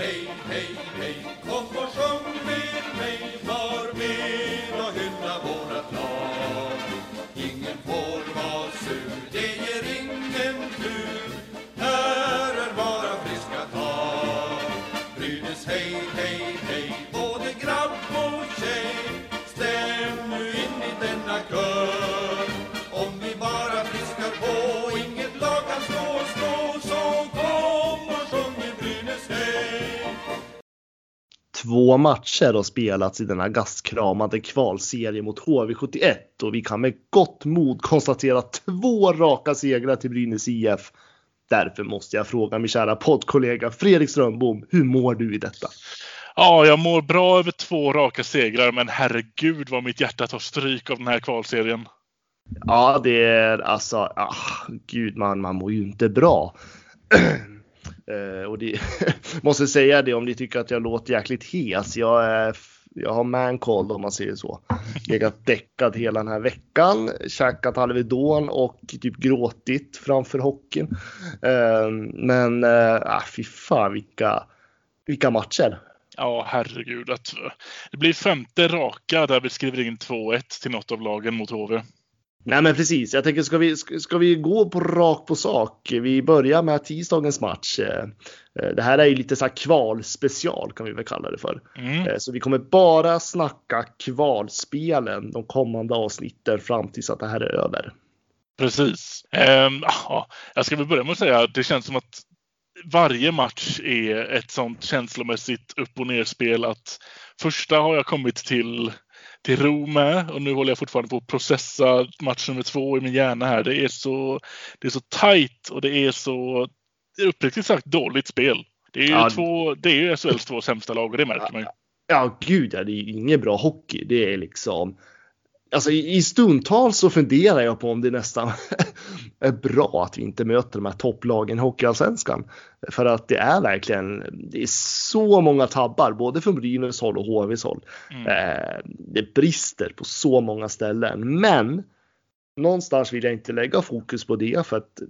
hey, hey, hey, Två matcher har spelats i denna gastkramade kvalserie mot HV71 och vi kan med gott mod konstatera två raka segrar till Brynäs IF. Därför måste jag fråga min kära poddkollega Fredrik Strömbom, hur mår du i detta? Ja, jag mår bra över två raka segrar, men herregud vad mitt hjärta tar stryk av den här kvalserien. Ja, det är alltså, ah, gud, man, man mår ju inte bra. Eh, och det måste säga det om ni tycker att jag låter jäkligt hes. Jag, är, jag har mancold om man säger så. Legat däckad hela den här veckan, käkat Alvedon och typ gråtit framför hockeyn. Eh, men äh, fy fan vilka, vilka matcher. Ja, herregud. Det blir femte raka där vi skriver in 2-1 till något av lagen mot HV. Nej men precis, jag tänker ska vi, ska vi gå på rakt på sak? Vi börjar med tisdagens match. Eh, Det här är ju lite så här kvalspecial kan vi väl kalla det för. Mm. Eh, Så vi kommer bara snacka kvalspelen de kommande avsnitten fram tills att det här är över. Precis. Ja, jag ska väl börja med att säga att det känns som att varje match är ett sånt känslomässigt upp och nerspel att första har jag kommit till till ro med och nu håller jag fortfarande på att processa match nummer två i min hjärna här. Det är så, det är så tajt och det är så uppriktigt sagt dåligt spel. Det är ju, Ja. två, det är ju SHLs två sämsta lag och det märker man ju. Ja, gud ja, det är ju ingen bra hockey. Det är liksom. Alltså i stundtals så funderar jag på om det nästan är bra att vi inte möter de här topplagen i Hockeyallsvenskan. För att det är verkligen, det är så många tabbar, både från Brynäs håll och HVs håll. Mm. Eh, det brister på så många ställen. Men någonstans vill jag inte lägga fokus på det för att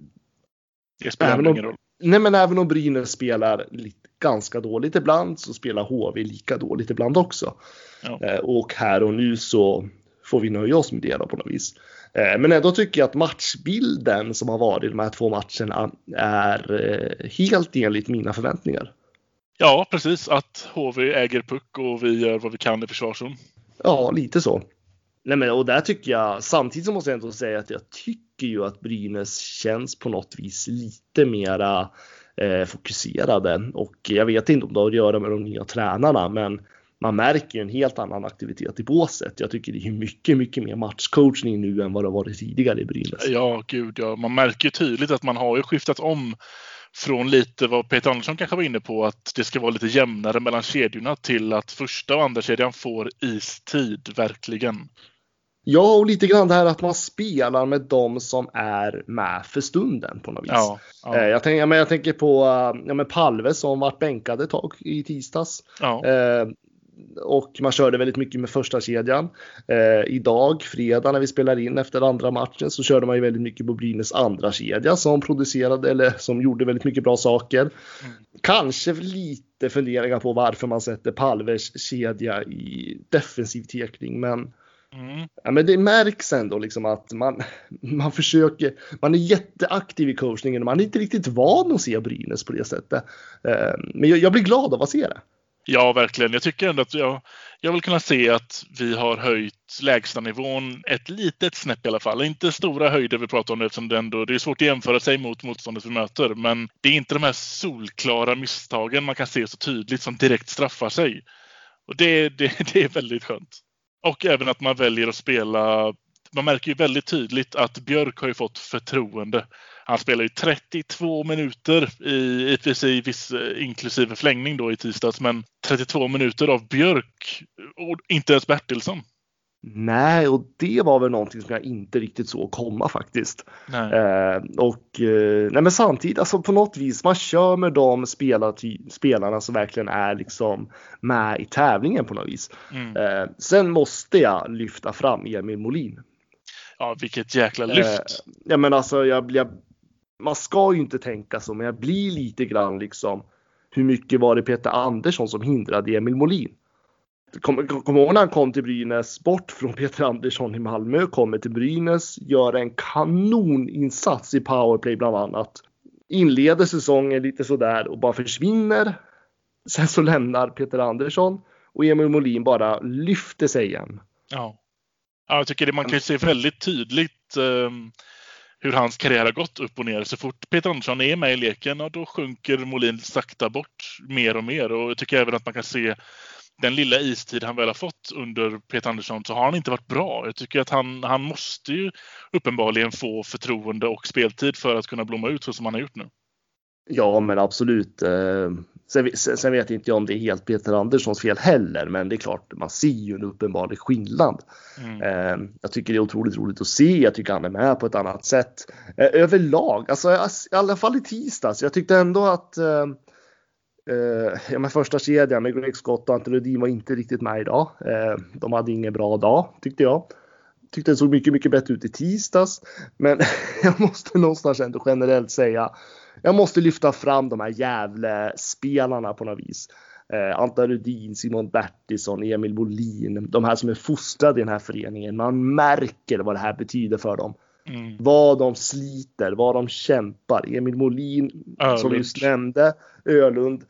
Det spelar Även ändå om- ingen roll. Nej, men även om Brynäs spelar lite, ganska dåligt ibland så spelar HV lika dåligt ibland också. Ja. Eh, och här och nu så får vi nöja oss med det då på något vis. Eh, men ändå tycker jag att matchbilden som har varit i de här två matcherna är eh, helt enligt mina förväntningar. Ja, precis. Att HV äger puck och vi gör vad vi kan i försvarszon. Ja, lite så. Nej, men, och där tycker jag, samtidigt så måste jag ändå säga att jag tycker ju att Brynäs känns på något vis lite mera eh, fokuserade. Och jag vet inte om det har att göra med de nya tränarna, men man märker ju en helt annan aktivitet i båset. Jag tycker det är mycket, mycket mer matchcoachning nu än vad det varit tidigare i Brynäs. Ja, gud ja. Man märker ju tydligt att man har ju skiftat om från lite vad Peter Andersson kanske var inne på, att det ska vara lite jämnare mellan kedjorna till att första och andra kedjan får istid, verkligen. Ja, och lite grann det här att man spelar med de som är med för stunden på något vis. Ja, Eh, ja, Jag, tänker, men jag tänker på eh, ja, men Palve som vart bänkad ett tag i tisdags. ja. Och man körde väldigt mycket med första kedjan. Eh, idag, fredag när vi spelar in efter andra matchen så körde man ju väldigt mycket på Brynäs andra kedja som producerade eller som gjorde väldigt mycket bra saker. Kanske lite funderingar på varför man sätter Palvers kedja i defensiv tekning men Mm. Ja, men det märks ändå liksom att man, man försöker, man är jätteaktiv i coachningen och man är inte riktigt van att se Brynäs på det sättet. Eh, Men jag, jag blir glad av att se det. Ja, verkligen. Jag tycker ändå att jag, jag vill kunna se att vi har höjt lägstanivån ett litet snäpp i alla fall. Inte stora höjder vi pratar om nu eftersom det, ändå, det är svårt att jämföra sig mot motståndet vi möter. Men det är inte de här solklara misstagen man kan se så tydligt som direkt straffar sig. Och det, det, det är väldigt skönt. Och även att man väljer att spela. Man märker ju väldigt tydligt att Björk har ju fått förtroende. Han spelar ju 32 minuter i, i viss, eh, inklusive förlängning då i tisdags, men 32 minuter av Björk och inte ens Bertilsson. Nej, och det var väl någonting som jag inte riktigt såg komma faktiskt. Nej. Eh, och eh, nej, men samtidigt, alltså på något vis, man kör med de spelarty- spelarna som verkligen är liksom med i tävlingen på något vis. Mm. Eh, sen måste jag lyfta fram Emil Molin. Ja, vilket jäkla lyft. Eh, ja, men alltså, jag, jag, man ska ju inte tänka så, men jag blir lite grann liksom hur mycket var det Peter Andersson som hindrade Emil Molin? Kommer kom ihåg när han kom till Brynäs bort från Peter Andersson i Malmö, kommer till Brynäs, gör en kanoninsats i powerplay bland annat. Inleder säsongen lite sådär och bara försvinner. Sen så lämnar Peter Andersson och Emil Molin bara lyfter sig igen. Ja, ja jag tycker det man kan se väldigt tydligt eh, hur hans karriär har gått upp och ner. Så fort Peter Andersson är med i leken, och då sjunker Molin sakta bort mer och mer. Och jag tycker även att man kan se den lilla istid han väl har fått under Peter Andersson så har han inte varit bra. Jag tycker att han, han måste ju uppenbarligen få förtroende och speltid för att kunna blomma ut så som han har gjort nu. Ja, men absolut. Eh, sen, sen, vet inte jag om det är helt Peter Anderssons fel heller, men det är klart, man ser ju en uppenbar skillnad. Mm. Eh, jag tycker det är otroligt roligt att se. Jag tycker han är med på ett annat sätt eh, överlag, alltså i alla fall i tisdags. Jag tyckte ändå att ja, men första kedjan med Greg Scott och Ante Rudin var inte riktigt med idag. de hade ingen bra dag tyckte jag tyckte det såg mycket, mycket bättre ut i tisdags. Men jag måste någonstans ändå generellt säga jag måste lyfta fram de här Gävle-spelarna på något vis. Eh, Anta Rudin, Simon Bertilsson, Emil Bolin, de här som är fostrade i den här föreningen. Man märker vad det här betyder för dem. Mm. Vad de sliter, vad de kämpar. Emil Molin, Ölund. som just nämnde, Ölund.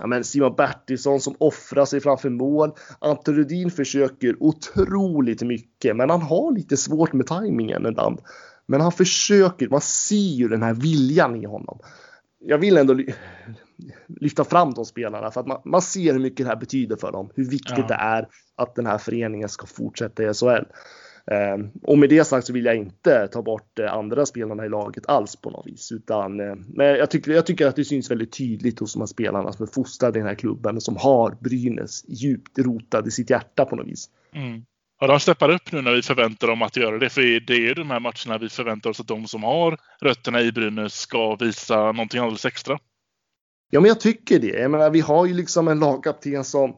Ja, men Simon Bertilsson som offrar sig framför mål. Ante Rudin försöker otroligt mycket, men han har lite svårt med tajmingen ibland. Men han försöker, man ser ju den här viljan i honom. Jag vill ändå lyfta fram de spelarna för att man, man ser hur mycket det här betyder för dem. Hur viktigt ja. det är att den här föreningen ska fortsätta i SHL. Um, och med det sagt så vill jag inte ta bort uh, andra spelarna i laget alls på något vis. Utan, uh, men jag tycker, jag tycker att det syns väldigt tydligt hos de här spelarna som är fostrade i den här klubben och som har Brynäs djupt rotad i sitt hjärta på något vis. Mm. Ja, de steppar upp nu när vi förväntar dem att göra det. För det är ju de här matcherna vi förväntar oss att de som har rötterna i Brynäs ska visa någonting alldeles extra. Ja, men jag tycker det. Jag menar, vi har ju liksom en lagkapten som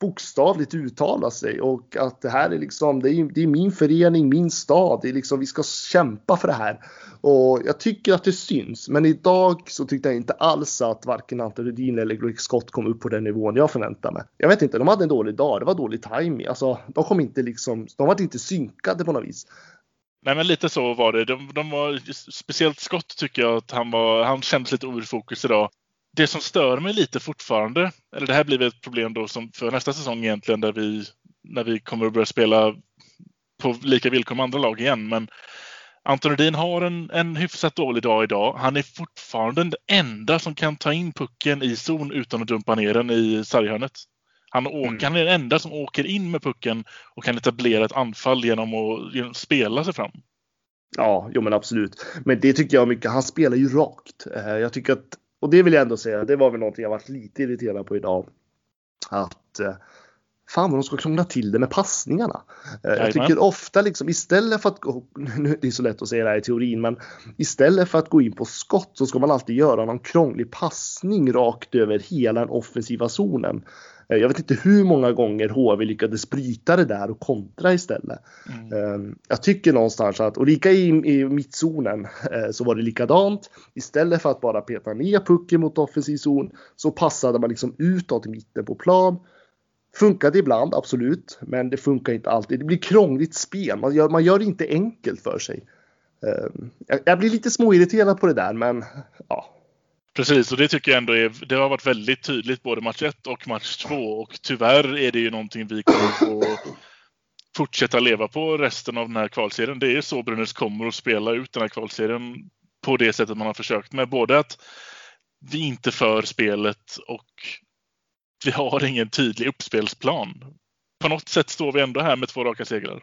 bokstavligt uttala sig och att det här är liksom, det är, det är min förening, min stad, det är liksom, vi ska kämpa för det här. Och jag tycker att det syns, men idag så tyckte jag inte alls att varken Ante Rudin eller Greg Scott kom upp på den nivån jag förväntade mig. Jag vet inte, de hade en dålig dag, det var dålig timing. Alltså, de kom inte liksom, de var inte synkade på något vis. Nej men lite så var det. De, de var, speciellt Scott tycker jag att han var, han kändes lite ur fokus idag det som stör mig lite fortfarande, eller det här blir ett problem då som för nästa säsong egentligen där vi, när vi kommer att börja spela på lika villkor med andra lag igen. Men Anton Rudin har en, en hyfsat dålig dag idag. Han är fortfarande den enda som kan ta in pucken i zon utan att dumpa ner den i sarghörnet. Han, åker, mm. han är den enda som åker in med pucken och kan etablera ett anfall genom att, genom att spela sig fram. Ja, jo men absolut. Men det tycker jag mycket. Han spelar ju rakt. Eh, jag tycker att och det vill jag ändå säga, det var väl någonting jag varit lite irriterad på idag. Att eh, fan vad de ska krångla till det med passningarna. Eh, jag tycker ofta liksom istället för att gå, nu är det så lätt att säga det här i teorin, men istället för att gå in på skott så ska man alltid göra någon krånglig passning rakt över hela den offensiva zonen. Eh, jag vet inte hur många gånger HV lyckades bryta det där och kontra istället. Mm. Ehm, jag tycker någonstans att, och lika i, i mittzonen eh, så var det likadant. Istället för att bara peta ner pucken mot offensiv zon så passade man liksom utåt i mitten på plan. Funkade ibland, absolut, men det funkar inte alltid. Det blir krångligt spel. Man gör, man gör det inte enkelt för sig. Ehm, jag blir lite småirriterad på det där, men ja, Precis, och det tycker jag ändå är, det har varit väldigt tydligt både match 1 och match 2 och tyvärr är det ju någonting vi kommer få fortsätta leva på resten av den här kvalserien. Det är så Brynäs kommer att spela ut den här kvalserien på det sättet man har försökt med. Både att vi inte för spelet och vi har ingen tydlig uppspelsplan. På något sätt står vi ändå här med två raka segrar.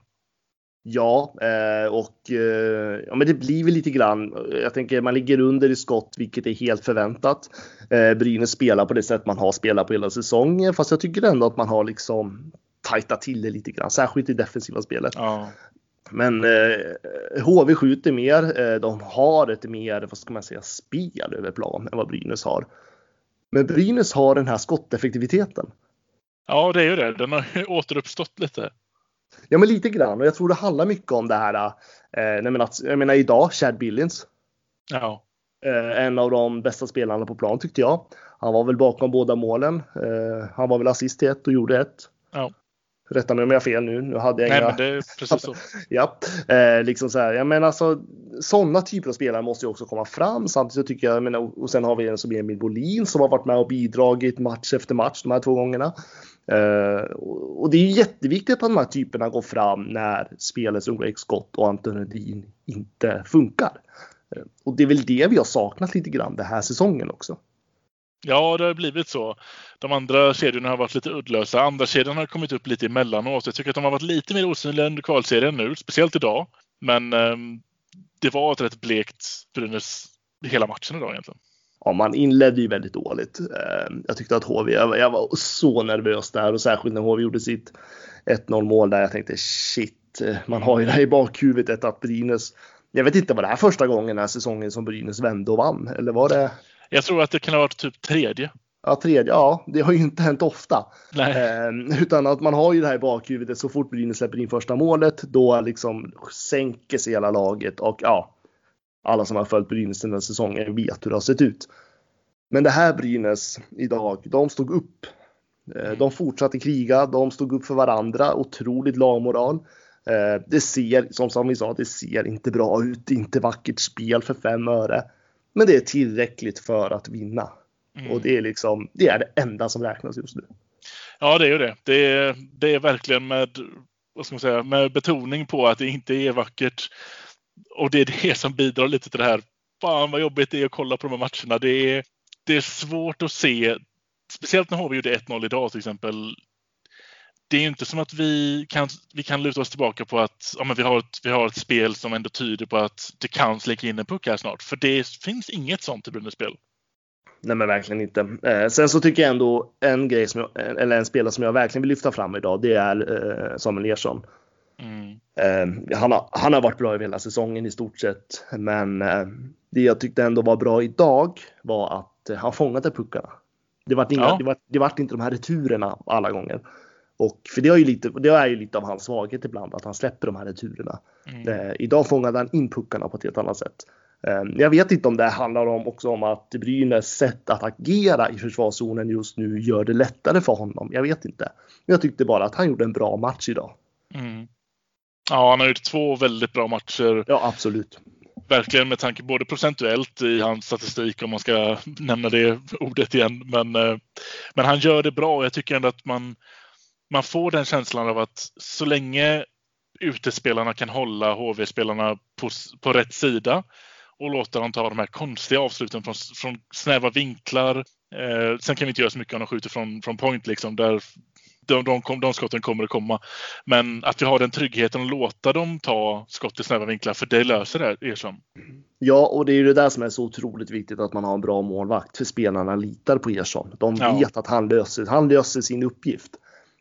Ja, eh, och eh, ja, men det blir väl lite grann. Jag tänker man ligger under i skott, vilket är helt förväntat. Eh, Brynäs spelar på det sätt man har spelat på hela säsongen, fast jag tycker ändå att man har liksom tajtat till det lite grann, särskilt i defensiva spelet. Ja. Men eh, HV skjuter mer. De har ett mer, vad ska man säga, spel över plan än vad Brynäs har. Men Brynäs har den här skotteffektiviteten. Ja, det är ju det. Den har återuppstått lite. Ja, men lite grann. Och jag tror det handlar mycket om det här. Eh, nej, men att, jag menar idag, Chad Billings. Ja. Eh, en av de bästa spelarna på plan tyckte jag. Han var väl bakom båda målen. Eh, han var väl assist till ett och gjorde ett. Ja. Rätta mig om jag har fel nu. Nu hade jag Nej, inga... men det är precis så. ja, eh, liksom så här. Jag menar alltså sådana typer av spelare måste ju också komma fram. Samtidigt så tycker jag, menar, och sen har vi en som Emil Bolin som har varit med och bidragit match efter match de här två gångerna. Eh, och det är jätteviktigt att de här typerna går fram när spelets Ulrik Skott och Anton Rudin inte funkar. Eh, och det är väl det vi har saknat lite grann den här säsongen också. Ja, det har blivit så. De andra kedjorna har varit lite uddlösa. Andra kedjan har kommit upp lite emellanåt. Jag tycker att de har varit lite mer osynliga under kvalserien nu, speciellt idag. Men eh, det var ett rätt blekt Brynäs hela matchen idag egentligen. Ja, man inledde ju väldigt dåligt. Ehm, jag tyckte att HV, jag var så nervös där och särskilt när HV gjorde sitt 1-0 mål där. Jag tänkte shit, eh, man har ju det här i bakhuvudet att Brynäs jag vet inte, var det här första gången den här säsongen som Brynäs vände och vann? Eller var det? Jag tror att det kan ha varit typ tredje. Ja, tredje. Ja, det har ju inte hänt ofta. Nej. Eh, utan att man har ju det här i bakhuvudet så fort Brynäs släpper in första målet, då liksom sänker sig hela laget och ja, alla som har följt Brynäs den här säsongen vet hur det har sett ut. Men det här Brynäs idag, de stod upp. Eh, de fortsatte kriga, de stod upp för varandra, otroligt lagmoral. Eh, det ser, som, som vi sa, det ser inte bra ut, inte vackert spel för fem öre. Men det är tillräckligt för att vinna. Mm. Och det är liksom, det är det enda som räknas just nu. Ja, det är ju det. Det är, det är verkligen med, vad ska man säga, med betoning på att det inte är vackert. Och det är det som bidrar lite till det här. Fan vad jobbigt det är att kolla på de här matcherna. Det är, det är svårt att se, speciellt när HV gjorde 1-0 idag till exempel. Det är inte som att vi kan, vi kan luta oss tillbaka på att ja, men vi, har ett, vi har ett spel som ändå tyder på att det kan släcka in en puck här snart. För det finns inget sånt i Brynäs spel. Nej men verkligen inte. Eh, sen så tycker jag ändå en grej som jag, eller en spelare som jag verkligen vill lyfta fram idag, det är eh, Samuel Ersson. Mm. Eh, han, har, han har varit bra över hela säsongen i stort sett, men eh, det jag tyckte ändå var bra idag var att han fångade puckarna. Det vart, inga, ja. det, var, det vart inte de här returerna alla gånger. Och för det, är ju lite, det är ju lite av hans svaghet ibland, att han släpper de här returerna. Mm. Eh, idag fångade han in puckarna på ett helt annat sätt. Ehm, jag vet inte om det handlar om också om att Brynäs sätt att agera i försvarszonen just nu gör det lättare för honom. Jag vet inte. Men jag tyckte bara att han gjorde en bra match idag. Mm. Ja, han har gjort två väldigt bra matcher. Ja, absolut. Verkligen med tanke både procentuellt i hans statistik om man ska nämna det ordet igen. Men, eh, men han gör det bra och jag tycker ändå att man, man får den känslan av att så länge utespelarna kan hålla HV-spelarna på, på rätt sida och låter han ta de här konstiga avsluten från, från snäva vinklar. Eh, sen kan vi inte göra så mycket om de skjuter från, från point liksom. Där de, de, de, de skotten kommer att komma. Men att vi har den tryggheten att låta dem ta skott i snäva vinklar, för det löser det Ersson. Ja, och det är ju det där som är så otroligt viktigt att man har en bra målvakt. För spelarna litar på Ersson. De vet ja. att han löser, han löser sin uppgift.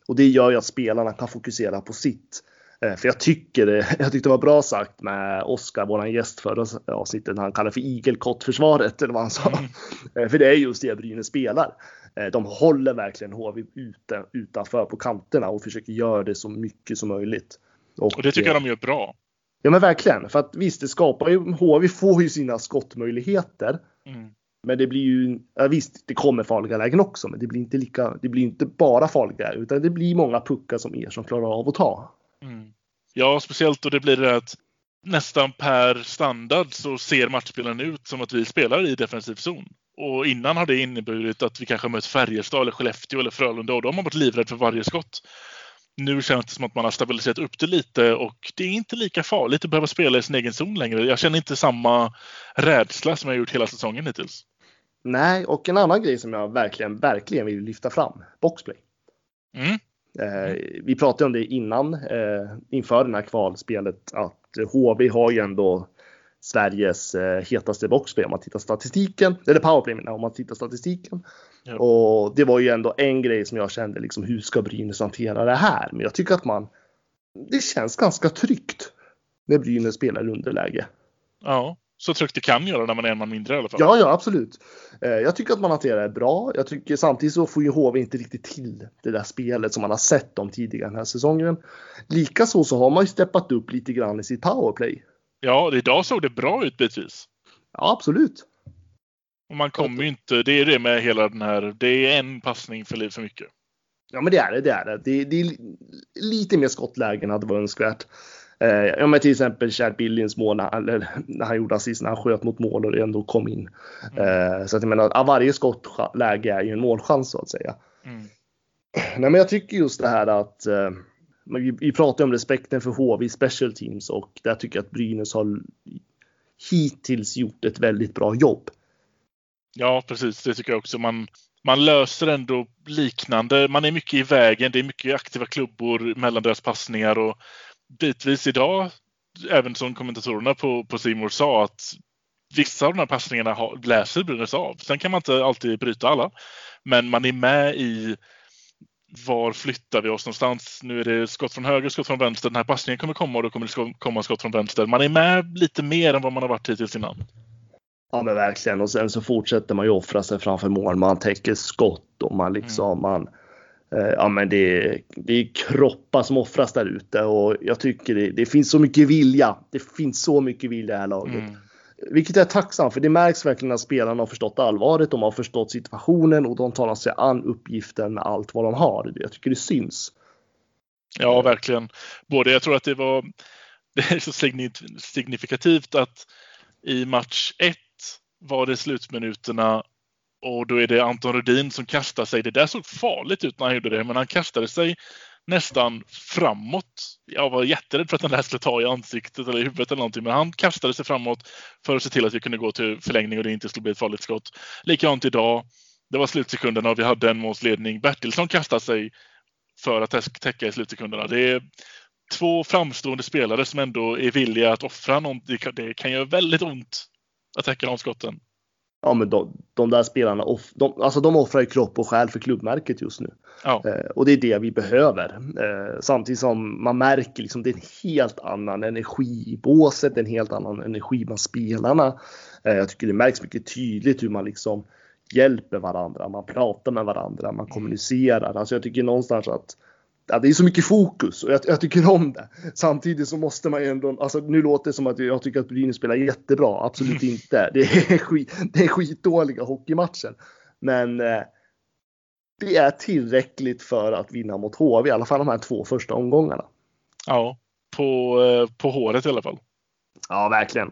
Och det gör ju att spelarna kan fokusera på sitt. Eh, för jag tycker jag tyckte det var bra sagt med Oskar, våran gäst förra avsnittet, han kallar för igelkottförsvaret eller vad han sa. Mm. Eh, för det är just det Brynäs spelar. Eh, de håller verkligen HV ute, utanför på kanterna och försöker göra det så mycket som möjligt. Och, och det tycker jag de gör bra. Ja men verkligen, för att visst det skapar ju, HV får ju sina skottmöjligheter. Mm. Men det blir ju, ja, visst det kommer farliga lägen också, men det blir inte lika, det blir inte bara farliga utan det blir många puckar som er som klarar av att ta. Mm. Ja, speciellt då det blir det att nästan per standard så ser matchspelen ut som att vi spelar i defensiv zon. Och innan har det inneburit att vi kanske mött Färjestad eller Skellefteå eller Frölunda och då har man varit livrädd för varje skott. Nu känns det som att man har stabiliserat upp det lite och det är inte lika farligt att behöva spela i sin egen zon längre. Jag känner inte samma rädsla som jag gjort hela säsongen hittills. Nej, och en annan grej som jag verkligen, verkligen vill lyfta fram. Boxplay. Mm. Eh, vi pratade om det innan, eh, inför det här kvalspelet, att HV har ju ändå Sveriges eh, hetaste boxplay om man tittar statistiken, eller powerplay om man tittar statistiken. Ja. Och det var ju ändå en grej som jag kände liksom, hur ska Brynäs hantera det här? Men jag tycker att man, det känns ganska tryggt när Brynäs spelar underläge. Ja, så tryggt det kan göra när man är en man mindre i alla fall. Ja, ja, absolut. Eh, jag tycker att man hanterar det bra. Jag tycker samtidigt så får ju HV inte riktigt till det där spelet som man har sett dem tidigare den här säsongen. Likaså så har man ju steppat upp lite grann i sitt powerplay. Ja, idag såg det bra ut bitvis. Ja, absolut. Och man kommer ju inte, det är det med hela den här, det är en passning för, för mycket. Ja men det är det, det är det. Det, det är lite mer skottlägen hade varit önskvärt. Eh, ja men till exempel Chad Billings mål när, eller, när han gjorde assist när han sköt mot mål och det ändå kom in. Mm. Eh, så att jag menar, varje skottläge är ju en målchans så att säga. Mm. Nej men jag tycker just det här att eh, vi, vi pratar om respekten för HV special teams och där tycker jag att Brynäs har hittills gjort ett väldigt bra jobb. Ja, precis. Det tycker jag också. Man, man löser ändå liknande. Man är mycket i vägen. Det är mycket aktiva klubbor mellan deras passningar och bitvis idag, även som kommentatorerna på, på Simor sa, att vissa av de här passningarna har, läser Brynäs av. Sen kan man inte alltid bryta alla. Men man är med i var flyttar vi oss någonstans? Nu är det skott från höger, skott från vänster. Den här passningen kommer komma och då kommer det komma skott från vänster. Man är med lite mer än vad man har varit hittills innan. Ja men verkligen och sen så fortsätter man ju offra sig framför mål. Man täcker skott och man liksom mm. man Ja men det är, det är kroppar som offras där ute och jag tycker det, det, finns så mycket vilja. Det finns så mycket vilja i det här laget. Mm. Vilket jag är tacksam för. Det märks verkligen att spelarna har förstått allvaret. De har förstått situationen och de tar sig an uppgiften med allt vad de har. Jag tycker det syns. Ja, verkligen. Både jag tror att det var det är så signifikativt att i match 1 var det slutminuterna och då är det Anton Rudin som kastar sig. Det där såg farligt ut när han gjorde det, men han kastade sig nästan framåt. Jag var jätterädd för att den där skulle ta i ansiktet eller i huvudet eller någonting, men han kastade sig framåt för att se till att vi kunde gå till förlängning och det inte skulle bli ett farligt skott. Likadant idag. Det var slutsekunderna och vi hade en målsledning. Bertilsson kastade sig för att täcka i slutsekunderna. Det är två framstående spelare som ändå är villiga att offra någonting. Det kan göra väldigt ont att täcka de skotten ja, men de, de där spelarna, off, de, alltså de offrar ju kropp och själ för klubbmärket just nu. Ja. Eh, och det är det vi behöver. Eh, samtidigt som man märker liksom det är en helt annan energi i båset, en helt annan energi bland spelarna. Eh, jag tycker det märks mycket tydligt hur man liksom hjälper varandra, man pratar med varandra, man kommunicerar. Alltså jag tycker någonstans att ja, det är så mycket fokus och jag, jag, tycker om det. Samtidigt så måste man ju ändå, alltså nu låter det som att jag tycker att Brynäs spelar jättebra, absolut inte. Det är, skit, det är skitdåliga hockeymatcher. Men eh, det är tillräckligt för att vinna mot HV, i alla fall de här två första omgångarna. Ja, på, eh, på håret i alla fall. Ja, verkligen.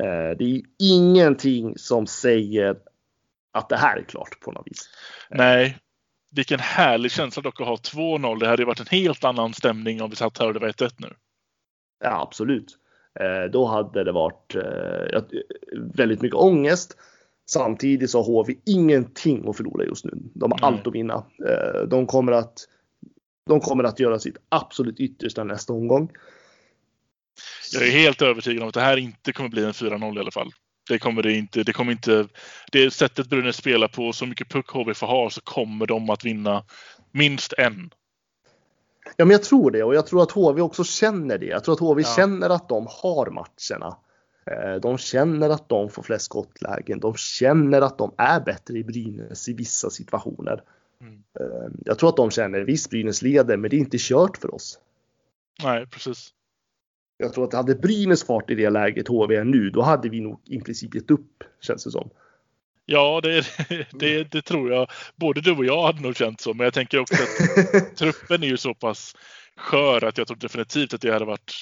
Eh, det är ingenting som säger att det här är klart på något vis. Nej, vilken härlig känsla dock att ha 2-0. Det hade varit en helt annan stämning om vi satt här och det var 1-1 nu. Ja, absolut. Eh, då hade det varit eh, väldigt mycket ångest. Samtidigt så har HV ingenting att förlora just nu. De har Nej. allt att vinna. Eh, de kommer att de kommer att göra sitt absolut yttersta nästa omgång. Jag är helt övertygad om att det här inte kommer bli en 4-0 i alla fall. Det kommer det inte. Det kommer inte. Det sättet Brynäs spelar på, så mycket puck HV får ha, så kommer de att vinna minst en. Ja, men jag tror det och jag tror att HV också känner det. Jag tror att HV ja. känner att de har matcherna. Eh, de känner att de får flest skottlägen. De känner att de är bättre i Brynäs i vissa situationer. Mm. Eh, jag tror att de känner visst Brynäs leder, men det är inte kört för oss. Nej, precis. Jag tror att hade Brynäs fart i det läget HV är nu, då hade vi nog i princip gett upp, känns det som. Ja, det, det, det, tror jag. Både du och jag hade nog känt så, men jag tänker också att truppen är ju så pass skör att jag tror definitivt att det hade varit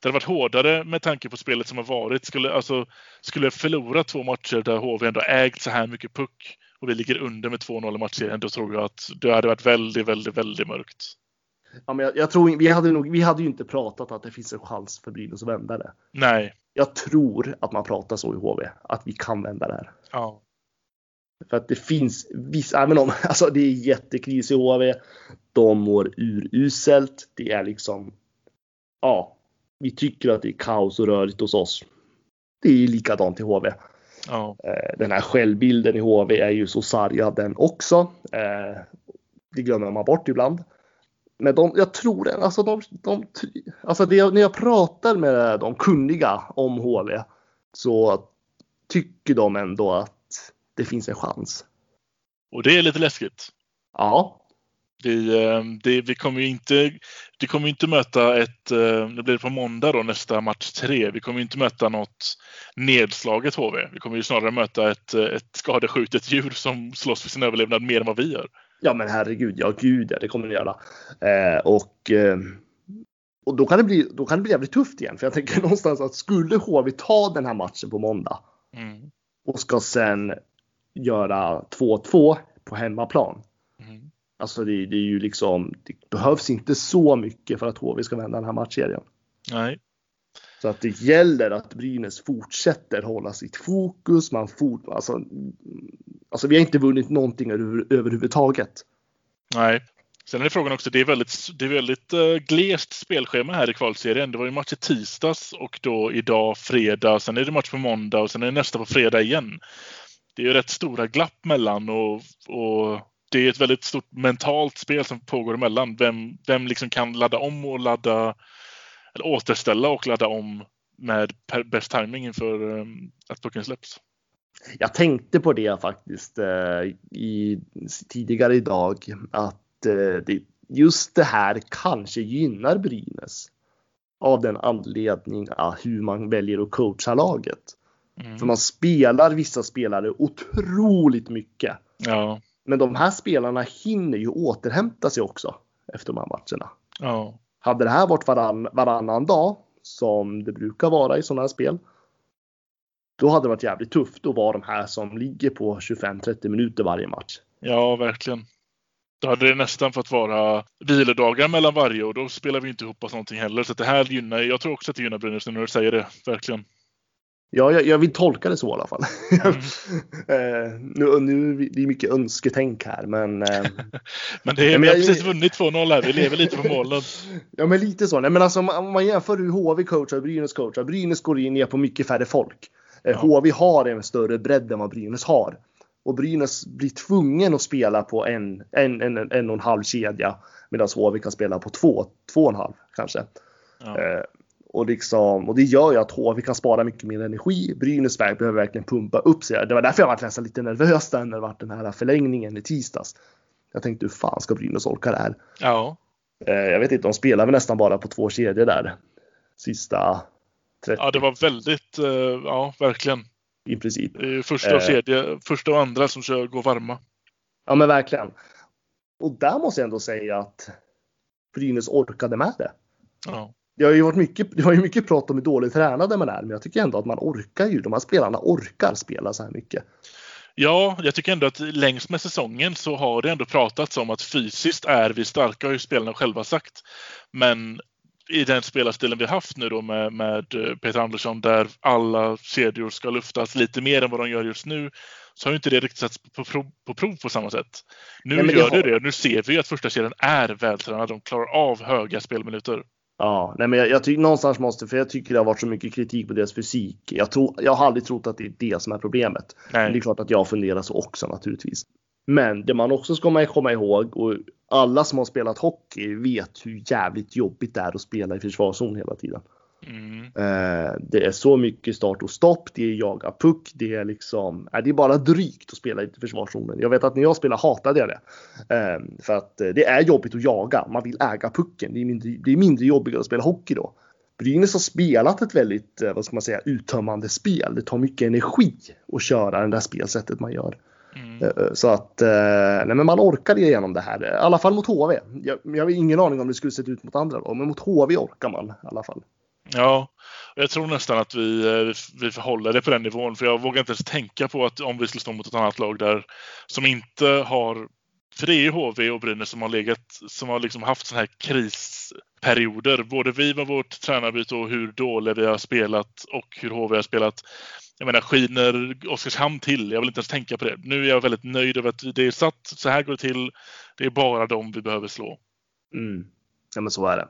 det hade varit hårdare med tanke på spelet som har varit. Skulle, alltså, skulle förlora två matcher där HV ändå ägt så här mycket puck och vi ligger under med 2-0 i matchserien, då tror jag att det hade varit väldigt, väldigt, väldigt mörkt. Ja, men jag, jag, tror vi hade nog, vi hade ju inte pratat att det finns en chans för Brynäs att vända det. Nej. Jag tror att man pratar så i HV, att vi kan vända det här. Ja. För att det finns vissa, även om alltså det är jättekris i HV. De mår uruselt. Det är liksom, ja, vi tycker att det är kaos och rörigt hos oss. Det är likadant i HV. Ja. Eh, den här självbilden i HV är ju så sargad den också. Eh, det glömmer man bort ibland. Men de, jag tror det, alltså, de, de, alltså det, när jag pratar med de kunniga om HV så tycker de ändå att det finns en chans. Och det är lite läskigt. Ja. Vi, eh, det, vi kommer ju inte, det kommer inte möta ett, eh, det blir på måndag då nästa match tre. Vi kommer inte möta något nedslaget HV. Vi kommer ju snarare möta ett, ett skadeskjutet djur som slåss för sin överlevnad mer än vad vi gör. Ja men herregud, ja gud ja, det kommer ni göra. Eh, och eh, och då kan, det bli, då kan det bli jävligt tufft igen. För jag tänker någonstans att skulle HV ta den här matchen på måndag mm. och ska sen göra 2-2 på hemmaplan. Mm. Alltså det, det, är ju liksom, det behövs inte så mycket för att HV ska vända den här matchserien. Nej. Så att det gäller att Brynäs fortsätter hålla sitt fokus. Man fort, alltså, alltså vi har inte vunnit någonting över, överhuvudtaget. Nej. Sen är det frågan också, det är väldigt, det är väldigt uh, glest spelschema här i kvalserien. Det var ju match i tisdags och då idag fredag. Sen är det match på måndag och sen är det nästa på fredag igen. Det är ju rätt stora glapp mellan och, och det är ett väldigt stort mentalt spel som pågår emellan. Vem, vem liksom kan ladda om och ladda eller återställa och ladda om med bäst timing inför um, att pucken släpps. Jag tänkte på det faktiskt eh, i, tidigare idag att eh, det, just det här kanske gynnar Brynäs av den anledning hur man väljer att coacha laget. Mm. För man spelar vissa spelare otroligt mycket. Ja. Men de här spelarna hinner ju återhämta sig också efter de här matcherna. Ja. Hade det här varit varann, varannan dag som det brukar vara i sådana här spel. Då hade det varit jävligt tufft att vara de här som ligger på 25-30 minuter varje match. Ja, verkligen. Då hade det nästan fått vara vilodagar mellan varje och då spelar vi inte ihop oss någonting heller. Så det här gynnar, jag tror också att det gynnar Brynäs när du säger det, verkligen. Ja, jag, jag, vill tolka det så i alla fall. Mm. eh, nu, nu, det är mycket önsketänk här, men... Eh, men det är, men jag, vi har precis vunnit 2-0 här, vi lever lite på målen. ja, men lite så. Nej, men alltså, om man jämför hur HV coachar och Brynäs coachar. Brynäs går in ner på mycket färre folk. Eh, ja. HV har en större bredd än vad Brynäs har. Och Brynäs blir tvungen att spela på en, en, en, en och en halv kedja. Medan HV kan spela på två, två och en halv kanske. Ja. Och, liksom, och det gör ju att HV kan spara mycket mer energi. Brynäs behöver verkligen pumpa upp sig. Det var därför jag var nästan lite nervös där när det var den här förlängningen i tisdags. Jag tänkte hur fan ska Brynäs orka det här? Ja. Eh, jag vet inte, de spelar väl nästan bara på två kedjor där. Sista 30. Ja, det var väldigt, eh, ja verkligen. I princip. Första och, eh. första och andra som kör, går varma. Ja, men verkligen. Och där måste jag ändå säga att Brynäs orkade med det. Ja det har ju varit mycket, det har ju mycket prat om hur dåligt tränade man är, men jag tycker ändå att man orkar ju. De här spelarna orkar spela så här mycket. Ja, jag tycker ändå att längs med säsongen så har det ändå pratats om att fysiskt är vi starka, har ju spelarna själva sagt. Men i den spelarstilen vi haft nu då med, med Peter Andersson där alla kedjor ska luftas lite mer än vad de gör just nu så har ju inte det riktigt satts på prov på, prov på samma sätt. Nu Nej, gör det, har... det. Nu ser vi att första kedjan är vältränad. De klarar av höga spelminuter. Ja, nej men jag, jag tycker någonstans måste, för jag tycker det har varit så mycket kritik på deras fysik. Jag, tror, jag har aldrig trott att det är det som är problemet. Nej. Men det är klart att jag funderar så också naturligtvis. Men det man också ska komma ihåg och alla som har spelat hockey vet hur jävligt jobbigt det är att spela i försvarszon hela tiden. Mm. Eh, det är så mycket start och stopp, det är jaga puck, det är liksom, det är bara drygt att spela i försvarszonen. Jag vet att när jag spelade hatade jag det. Eh, för att eh, det är jobbigt att jaga, man vill äga pucken. Det är mindre, det är mindre jobbigt att spela hockey då. Brynäs har spelat ett väldigt, vad ska man säga, uttömmande spel. Det tar mycket energi att köra det där spelsättet man gör. Mm. Så att nej, men man orkar igenom det här, i alla fall mot HV. Jag, jag har ingen aning om det skulle sett ut mot andra då, men mot HV orkar man i alla fall. Ja, jag tror nästan att vi, eh, vi håller det på den nivån. För jag vågar inte ens tänka på att om vi skulle stå mot ett annat lag där som inte har för det är ju HV och Brynäs som har legat, som har liksom haft sådana här krisperioder. Både vi med vårt tränarbyte och hur dåliga vi har spelat och hur HV har spelat. Jag menar, skiner Oskarshamn till? Jag vill inte ens tänka på det. Nu är jag väldigt nöjd över att det är satt. Så här går det till. Det är bara dem vi behöver slå. Mm. Ja, men så är det.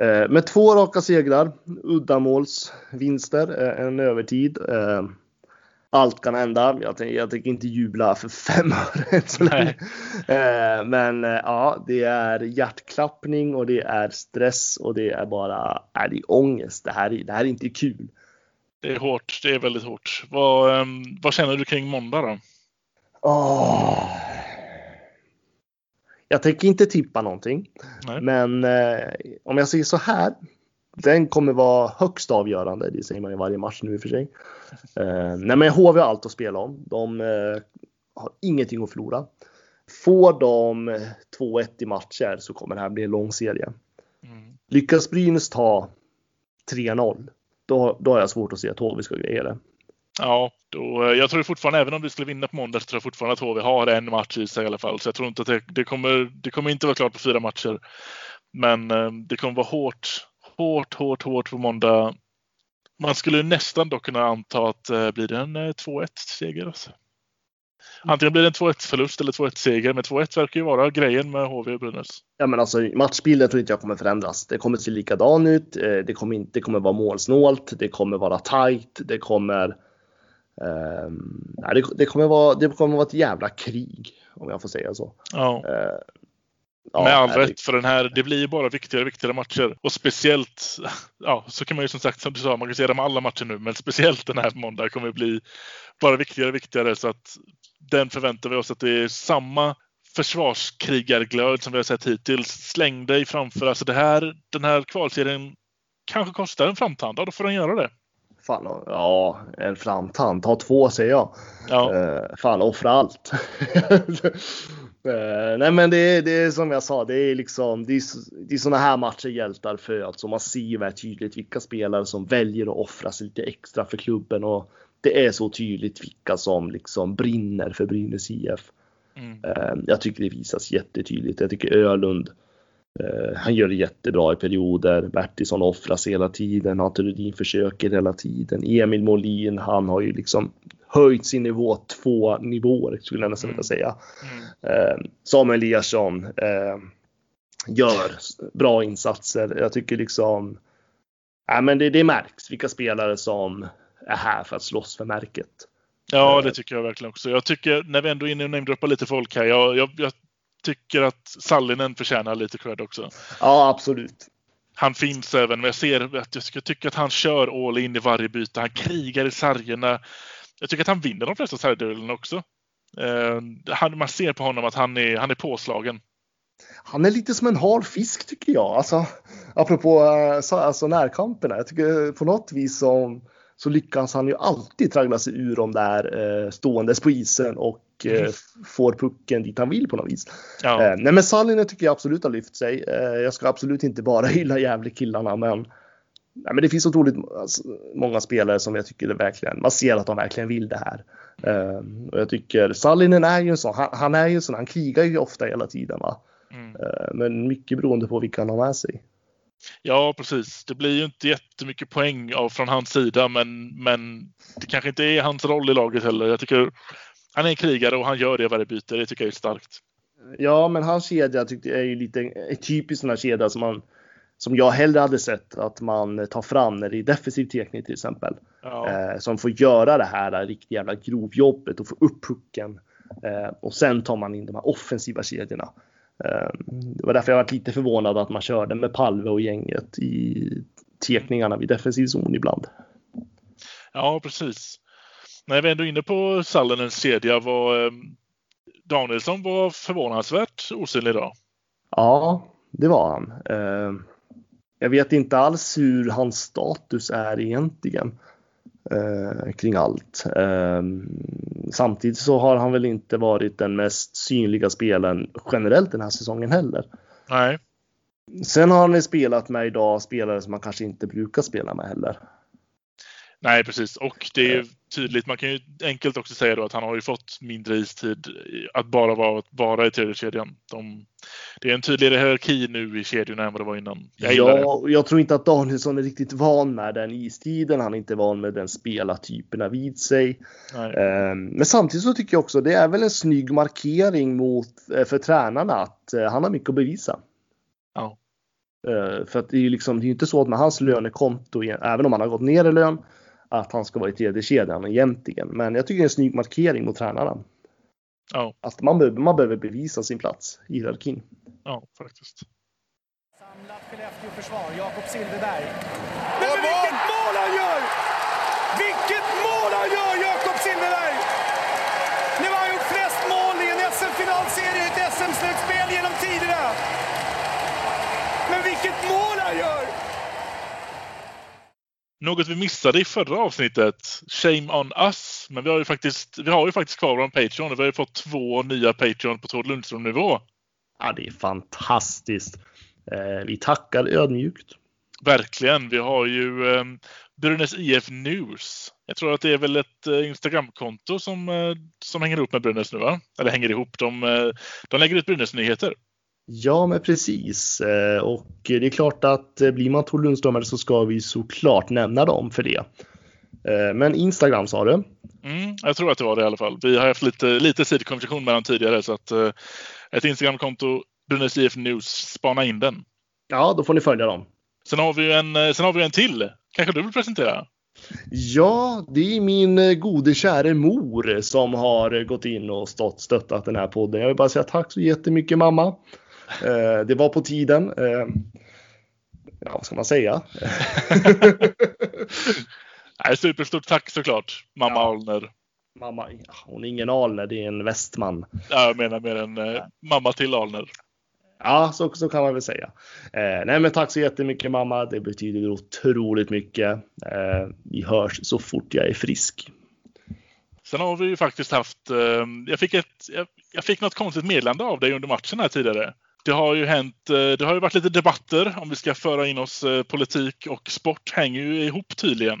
Eh, med två raka segrar, uddamålsvinster, eh, en övertid. Eh, allt kan hända. Jag, tänker, jag tänker inte jubla för fem öre så länge. Men ja, det är hjärtklappning och det är stress och det är bara är det är ångest. Det här, det här är inte kul. Det är hårt. Det är väldigt hårt. Vad, ehm, vad känner du kring måndag då? Oh. Jag tänker inte tippa någonting. Nej. Men eh, om jag säger så här. Den kommer vara högst avgörande. Det säger man i varje match nu i och för sig. Eh, nej, men HV har allt att spela om. De eh, har ingenting att förlora. Får de 2-1 i matcher så kommer det här bli en lång serie. Mm. Lyckas Brynäs ta 3-0, då, då har jag svårt att se att HV ska greja det. Ja, då, jag tror fortfarande, även om vi skulle vinna på måndag, så tror jag fortfarande att HV har en match i sig i alla fall. Så jag tror inte att det, det kommer, det kommer inte vara klart på fyra matcher. Men eh, det kommer vara hårt, hårt, hårt, hårt på måndag. Man skulle nästan då kunna anta att eh, blir det en eh, 2-1 seger. Alltså. Antingen blir det en 2-1 förlust eller 2-1 seger, men 2-1 verkar ju vara grejen med HV och Brynäs. Ja, men alltså matchbilden tror inte jag kommer förändras. Det kommer se likadan ut. Eh, det kommer inte det kommer vara målsnålt. Det kommer vara tight. Det kommer. Um, nej, det, det, kommer vara. Det kommer vara ett jävla krig om jag får säga så. Ja. Uh, ja med all rätt, för den här, det blir bara viktigare och viktigare matcher. Och speciellt, ja, så kan man ju som sagt, som du sa, man kan säga det med alla matcher nu, men speciellt den här måndag kommer bli bara viktigare och viktigare. Så att den förväntar vi oss att det är samma försvarskrigarglöd som vi har sett hittills. Släng dig framför. Alltså det här, den här kvalserien kanske kostar en framtand. Ja, då får den göra det. Fan, ja, en framtand. Ta två säger jag. Ja. Uh, fan, offra allt. uh, nej, men det, det är som jag sa, det är liksom, det är, det är sådana här matcher hjältar föds och man ser ju väldigt tydligt vilka spelare som väljer att offra sig lite extra för klubben och det är så tydligt vilka som liksom brinner för Brynäs IF. Mm. Uh, jag tycker det visas jättetydligt. Jag tycker Ölund han gör det jättebra i perioder. Bertilsson offras hela tiden. Ante Rudin försöker hela tiden. Emil Molin, han har ju liksom höjt sin nivå två nivåer skulle jag nästan vilja säga. Mm. Uh, Samuel Eliasson uh, gör bra insatser. Jag tycker liksom, ja men det, det märks vilka spelare som är här för att slåss för märket. Ja, det tycker jag verkligen också. Jag tycker, när vi ändå är inne och namedroppar lite folk här, jag, jag, jag tycker att Sallinen förtjänar lite cred också. Ja, absolut. Han finns även, men jag ser att jag tycker att han kör all in i varje byte. Han krigar i sargerna. Jag tycker att han vinner de flesta sargduellerna också. Uh, han, man ser på honom att han är, han är påslagen. Han är lite som en hal fisk tycker jag. Alltså, apropå alltså, närkamperna. Jag tycker på något vis som så lyckas han ju alltid traggla sig ur dem där eh, ståendes på isen och eh, får pucken dit han vill på något vis. Ja. Eh, nej men Sallinen tycker jag absolut har lyft sig. Eh, jag ska absolut inte bara hylla Gävle-killarna men, nej, men det finns otroligt alltså, många spelare som jag tycker det verkligen, man ser att de verkligen vill det här. Eh, och jag tycker Sallinen är ju en sån, han, han är ju en sån, han krigar ju ofta hela tiden va. Mm. Men mycket beroende på vilka han har med sig. Ja, precis. Det blir ju inte jättemycket poäng av, från hans sida, men, men det kanske inte är hans roll i laget heller. Jag tycker han är en krigare och han gör det varje byte. Det tycker jag är starkt. Ja, men hans kedja tyckte jag är ju lite är typiskt sån här kedja som man som jag hellre hade sett att man tar fram när det är defensiv teknik till exempel. Ja. Eh, som får göra det här riktigt jävla grovjobbet och få upp pucken. Eh, och sen tar man in de här offensiva kedjorna. Eh, det var därför jag var lite förvånad att man körde med Palve och gänget i tekningarna vid defensiv zon ibland. Ja, precis. När vi är ändå inne på Sallinens kedja var eh, Danielsson var förvånansvärt osynlig idag. Ja, det var han. Eh, jag vet inte alls hur hans status är egentligen eh, kring allt. Eh, samtidigt så har han väl inte varit den mest synliga spelaren generellt den här säsongen heller. Nej. Sen har han spelat med idag spelare som man kanske inte brukar spela med heller. Nej, precis. Och det är tydligt. Man kan ju enkelt också säga då att han har ju fått mindre istid att bara vara, vara i tredje kedjan. De, det är en tydligare hierarki nu i kedjorna än vad det var innan. Jag ja, det. jag tror inte att Danielsson är riktigt van med den istiden. Han är inte van med den spelartyperna vid sig. Nej. Men samtidigt så tycker jag också det är väl en snygg markering mot för tränarna att han har mycket att bevisa. Ja. För att det är ju liksom, det är inte så att med hans lönekonto, även om han har gått ner i lön, att han ska vara i tredje kedjan egentligen. Men jag tycker det är en snygg markering mot tränarna. Ja. Att man behöver, man behöver bevisa sin plats i hierarkin. Ja, faktiskt. Samlat Skellefteå-försvar, Jakob Silfverberg. Men, men vilket mål han gör! Vilket mål han gör, Jakob Silfverberg! Nu har han gjort flest mål i en SM-finalserie i ett SM-slutspel genom Något vi missade i förra avsnittet, shame on us. Men vi har ju faktiskt, vi har ju faktiskt kvar vår Patreon och vi har ju fått två nya Patreon på Tord Lundström-nivå. Ja, det är fantastiskt. Eh, vi tackar ödmjukt. Verkligen. Vi har ju eh, Brynäs IF News. Jag tror att det är väl ett eh, Instagramkonto som, eh, som hänger ihop med Brynäs nu, va? Eller hänger ihop. De, eh, de lägger ut Brynäs-nyheter. Ja, men precis. Eh, och det är klart att eh, blir man Tord Lundströmare så ska vi såklart nämna dem för det. Eh, men Instagram sa du? Mm, jag tror att det var det i alla fall. Vi har haft lite, lite sidkonversation med dem tidigare så att ett Instagramkonto, Brynäs IF News, spana in den. Ja, då får ni följa dem. Sen har vi en, sen har vi en till. Kanske du vill presentera? Ja, det är min gode käre mor som har gått in och stått, stöttat den här podden. Jag vill bara säga tack så jättemycket mamma. Eh, det var på tiden. Eh, ja, vad ska man säga? Nej, superstort tack såklart, mamma ja. Alner. Mamma, hon är ingen Alner, det är en västman. Ja, jag menar mer en eh, mamma till Alner. Ja, så, så kan man väl säga. Eh, nej, men tack så jättemycket mamma. Det betyder otroligt mycket. Eh, vi hörs så fort jag är frisk. Sen har vi ju faktiskt haft, eh, jag, fick ett, jag, jag, fick något konstigt meddelande av dig under matchen här tidigare. Det har ju hänt, eh, det har ju varit lite debatter om vi ska föra in oss eh, politik och sport hänger ju ihop tydligen.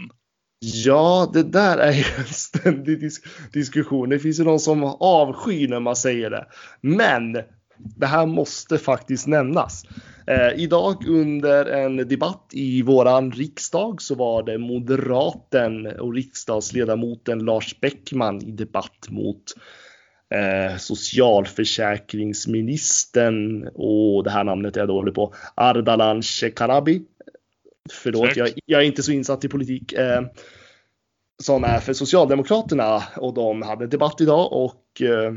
Ja, det där är ju en ständig disk diskussion. Det finns ju någon som avskyr när man säger det. Men det här måste faktiskt nämnas. Eh, idag under en debatt i våran riksdag så var det moderaten och riksdagsledamoten Lars Bäckman i debatt mot eh, socialförsäkringsministern och det här namnet är jag dålig på, Ardalan Shekarabi. Förlåt, jag, jag, är inte så insatt i politik. Eh, som är för Socialdemokraterna och de hade debatt idag och eh,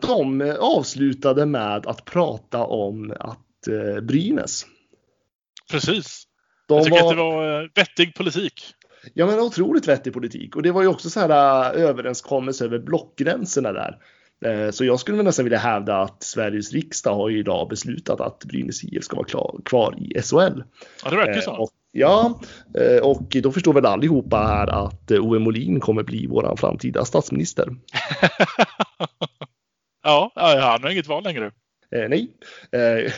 de avslutade med att prata om att eh, Brynäs. Precis. De jag tycker var... att det var eh, vettig politik. Ja, men otroligt vettig politik. Och det var ju också så här äh, överenskommelse över blockgränserna där. Äh, så jag skulle nästan vilja hävda att Sveriges riksdag har ju idag beslutat att Brynäs IF ska vara klar, kvar i SHL. Ja, det verkar så. Äh, och, ja, och då förstår väl allihopa här att Ove Molin kommer bli vår framtida statsminister. ja, han har inget val längre. Eh, nej. Eh,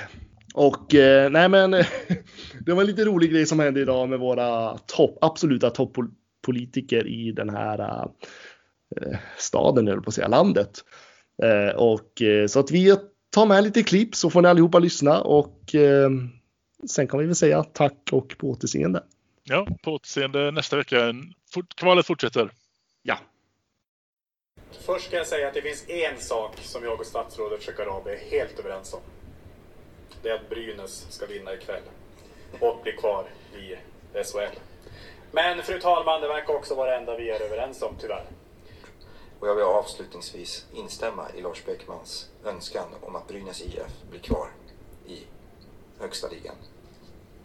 och eh, nej men det var en lite rolig grej som hände idag med våra topp, absoluta toppolitiker i den här eh, staden, eller på att säga, landet. Eh, och eh, så att vi tar med lite klipp så får ni allihopa lyssna och eh, sen kan vi väl säga tack och på återseende. Ja, på återseende nästa vecka. Fort, kvalet fortsätter. Ja. Först ska jag säga att det finns en sak som jag och statsrådet Shekarabi är helt överens om det är att Brynäs ska vinna ikväll och bli kvar i SHL. Men fru talman, det verkar också vara det enda vi är överens om tyvärr. Och jag vill avslutningsvis instämma i Lars Bäckmans önskan om att Brynäs IF blir kvar i högsta ligan.